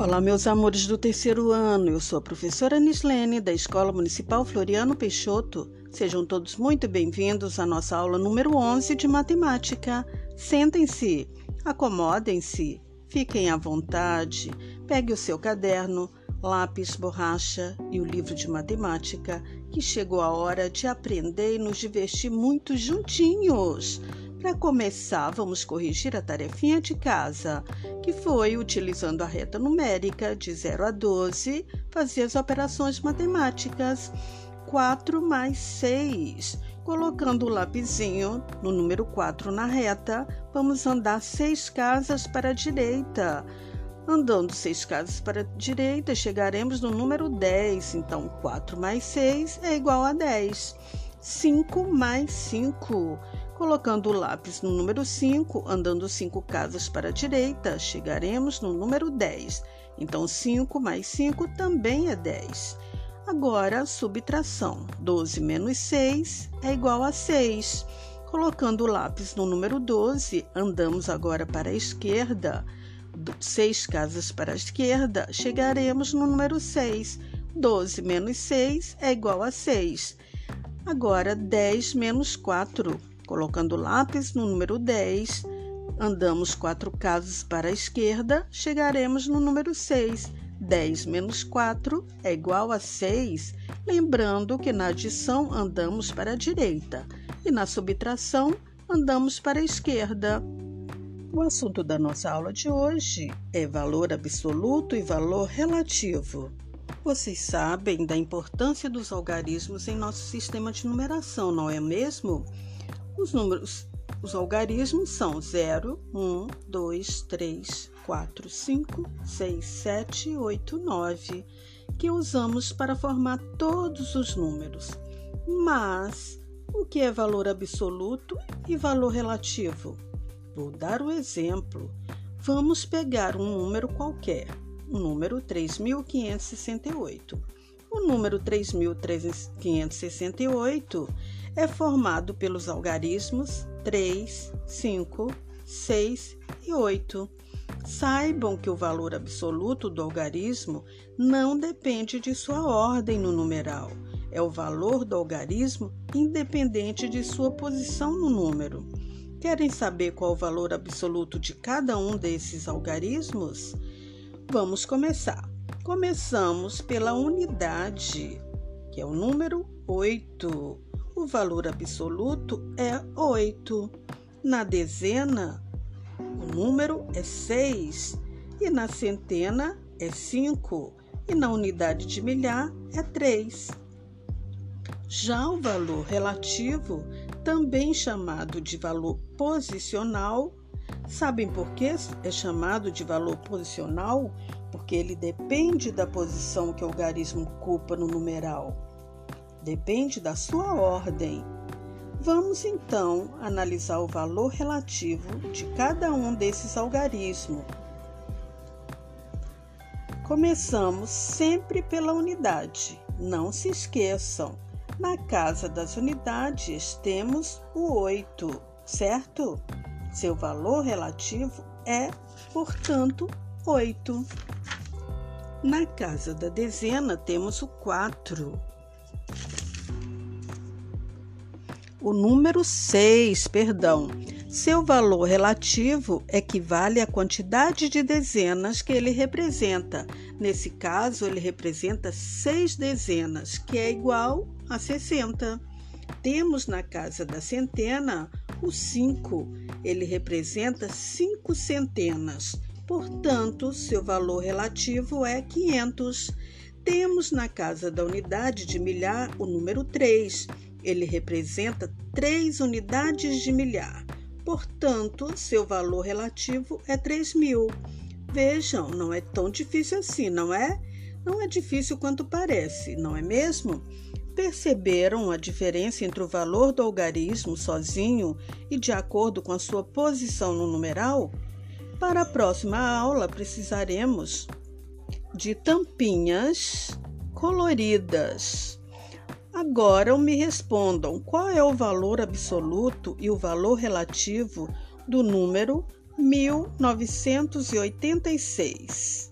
Olá, meus amores do terceiro ano. Eu sou a professora Nislene, da Escola Municipal Floriano Peixoto. Sejam todos muito bem-vindos à nossa aula número 11 de matemática. Sentem-se, acomodem-se, fiquem à vontade, pegue o seu caderno, lápis, borracha e o livro de matemática, que chegou a hora de aprender e nos divertir muito juntinhos. Para começar, vamos corrigir a tarefinha de casa, que foi, utilizando a reta numérica de 0 a 12, fazer as operações matemáticas. 4 mais 6. Colocando o lapisinho no número 4 na reta, vamos andar seis casas para a direita. Andando seis casas para a direita, chegaremos no número 10. Então, 4 mais 6 é igual a 10. 5 mais 5. Colocando o lápis no número 5, andando 5 casas para a direita, chegaremos no número 10. Então, 5 mais 5 também é 10. Agora, subtração. 12 menos 6 é igual a 6. Colocando o lápis no número 12, andamos agora para a esquerda. 6 casas para a esquerda, chegaremos no número 6. 12 menos 6 é igual a 6. Agora, 10 menos 4 Colocando lápis no número 10, andamos quatro casas para a esquerda, chegaremos no número 6. 10 menos 4 é igual a 6. Lembrando que na adição andamos para a direita e na subtração andamos para a esquerda. O assunto da nossa aula de hoje é valor absoluto e valor relativo. Vocês sabem da importância dos algarismos em nosso sistema de numeração, não é mesmo? Os números, os algarismos são 0, 1, 2, 3, 4, 5, 6, 7, 8, 9, que usamos para formar todos os números. Mas o que é valor absoluto e valor relativo? Vou dar o exemplo. Vamos pegar um número qualquer, o número 3568. O número 3568 é formado pelos algarismos 3, 5, 6 e 8. Saibam que o valor absoluto do algarismo não depende de sua ordem no numeral. É o valor do algarismo independente de sua posição no número. Querem saber qual o valor absoluto de cada um desses algarismos? Vamos começar. Começamos pela unidade, que é o número 8 o valor absoluto é 8. Na dezena, o número é 6. E na centena é 5. E na unidade de milhar é 3. Já o valor relativo, também chamado de valor posicional, sabem por que é chamado de valor posicional? Porque ele depende da posição que o algarismo ocupa no numeral depende da sua ordem. Vamos então analisar o valor relativo de cada um desses algarismos. Começamos sempre pela unidade. Não se esqueçam, na casa das unidades temos o 8, certo? Seu valor relativo é, portanto, 8. Na casa da dezena temos o 4. O número 6, perdão, seu valor relativo equivale à quantidade de dezenas que ele representa. Nesse caso, ele representa seis dezenas, que é igual a 60. Temos na casa da centena o 5, ele representa cinco centenas. Portanto, seu valor relativo é 500. Temos na casa da unidade de milhar o número 3 ele representa três unidades de milhar, portanto, seu valor relativo é 3 mil. Vejam, não é tão difícil assim, não é? Não é difícil quanto parece, não é mesmo? Perceberam a diferença entre o valor do algarismo sozinho e de acordo com a sua posição no numeral? Para a próxima aula, precisaremos de tampinhas coloridas. Agora me respondam qual é o valor absoluto e o valor relativo do número 1986.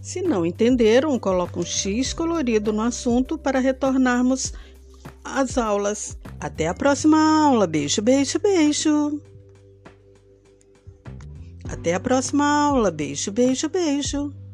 Se não entenderam, coloque um X colorido no assunto para retornarmos às aulas. Até a próxima aula. Beijo, beijo, beijo. Até a próxima aula. Beijo, beijo, beijo.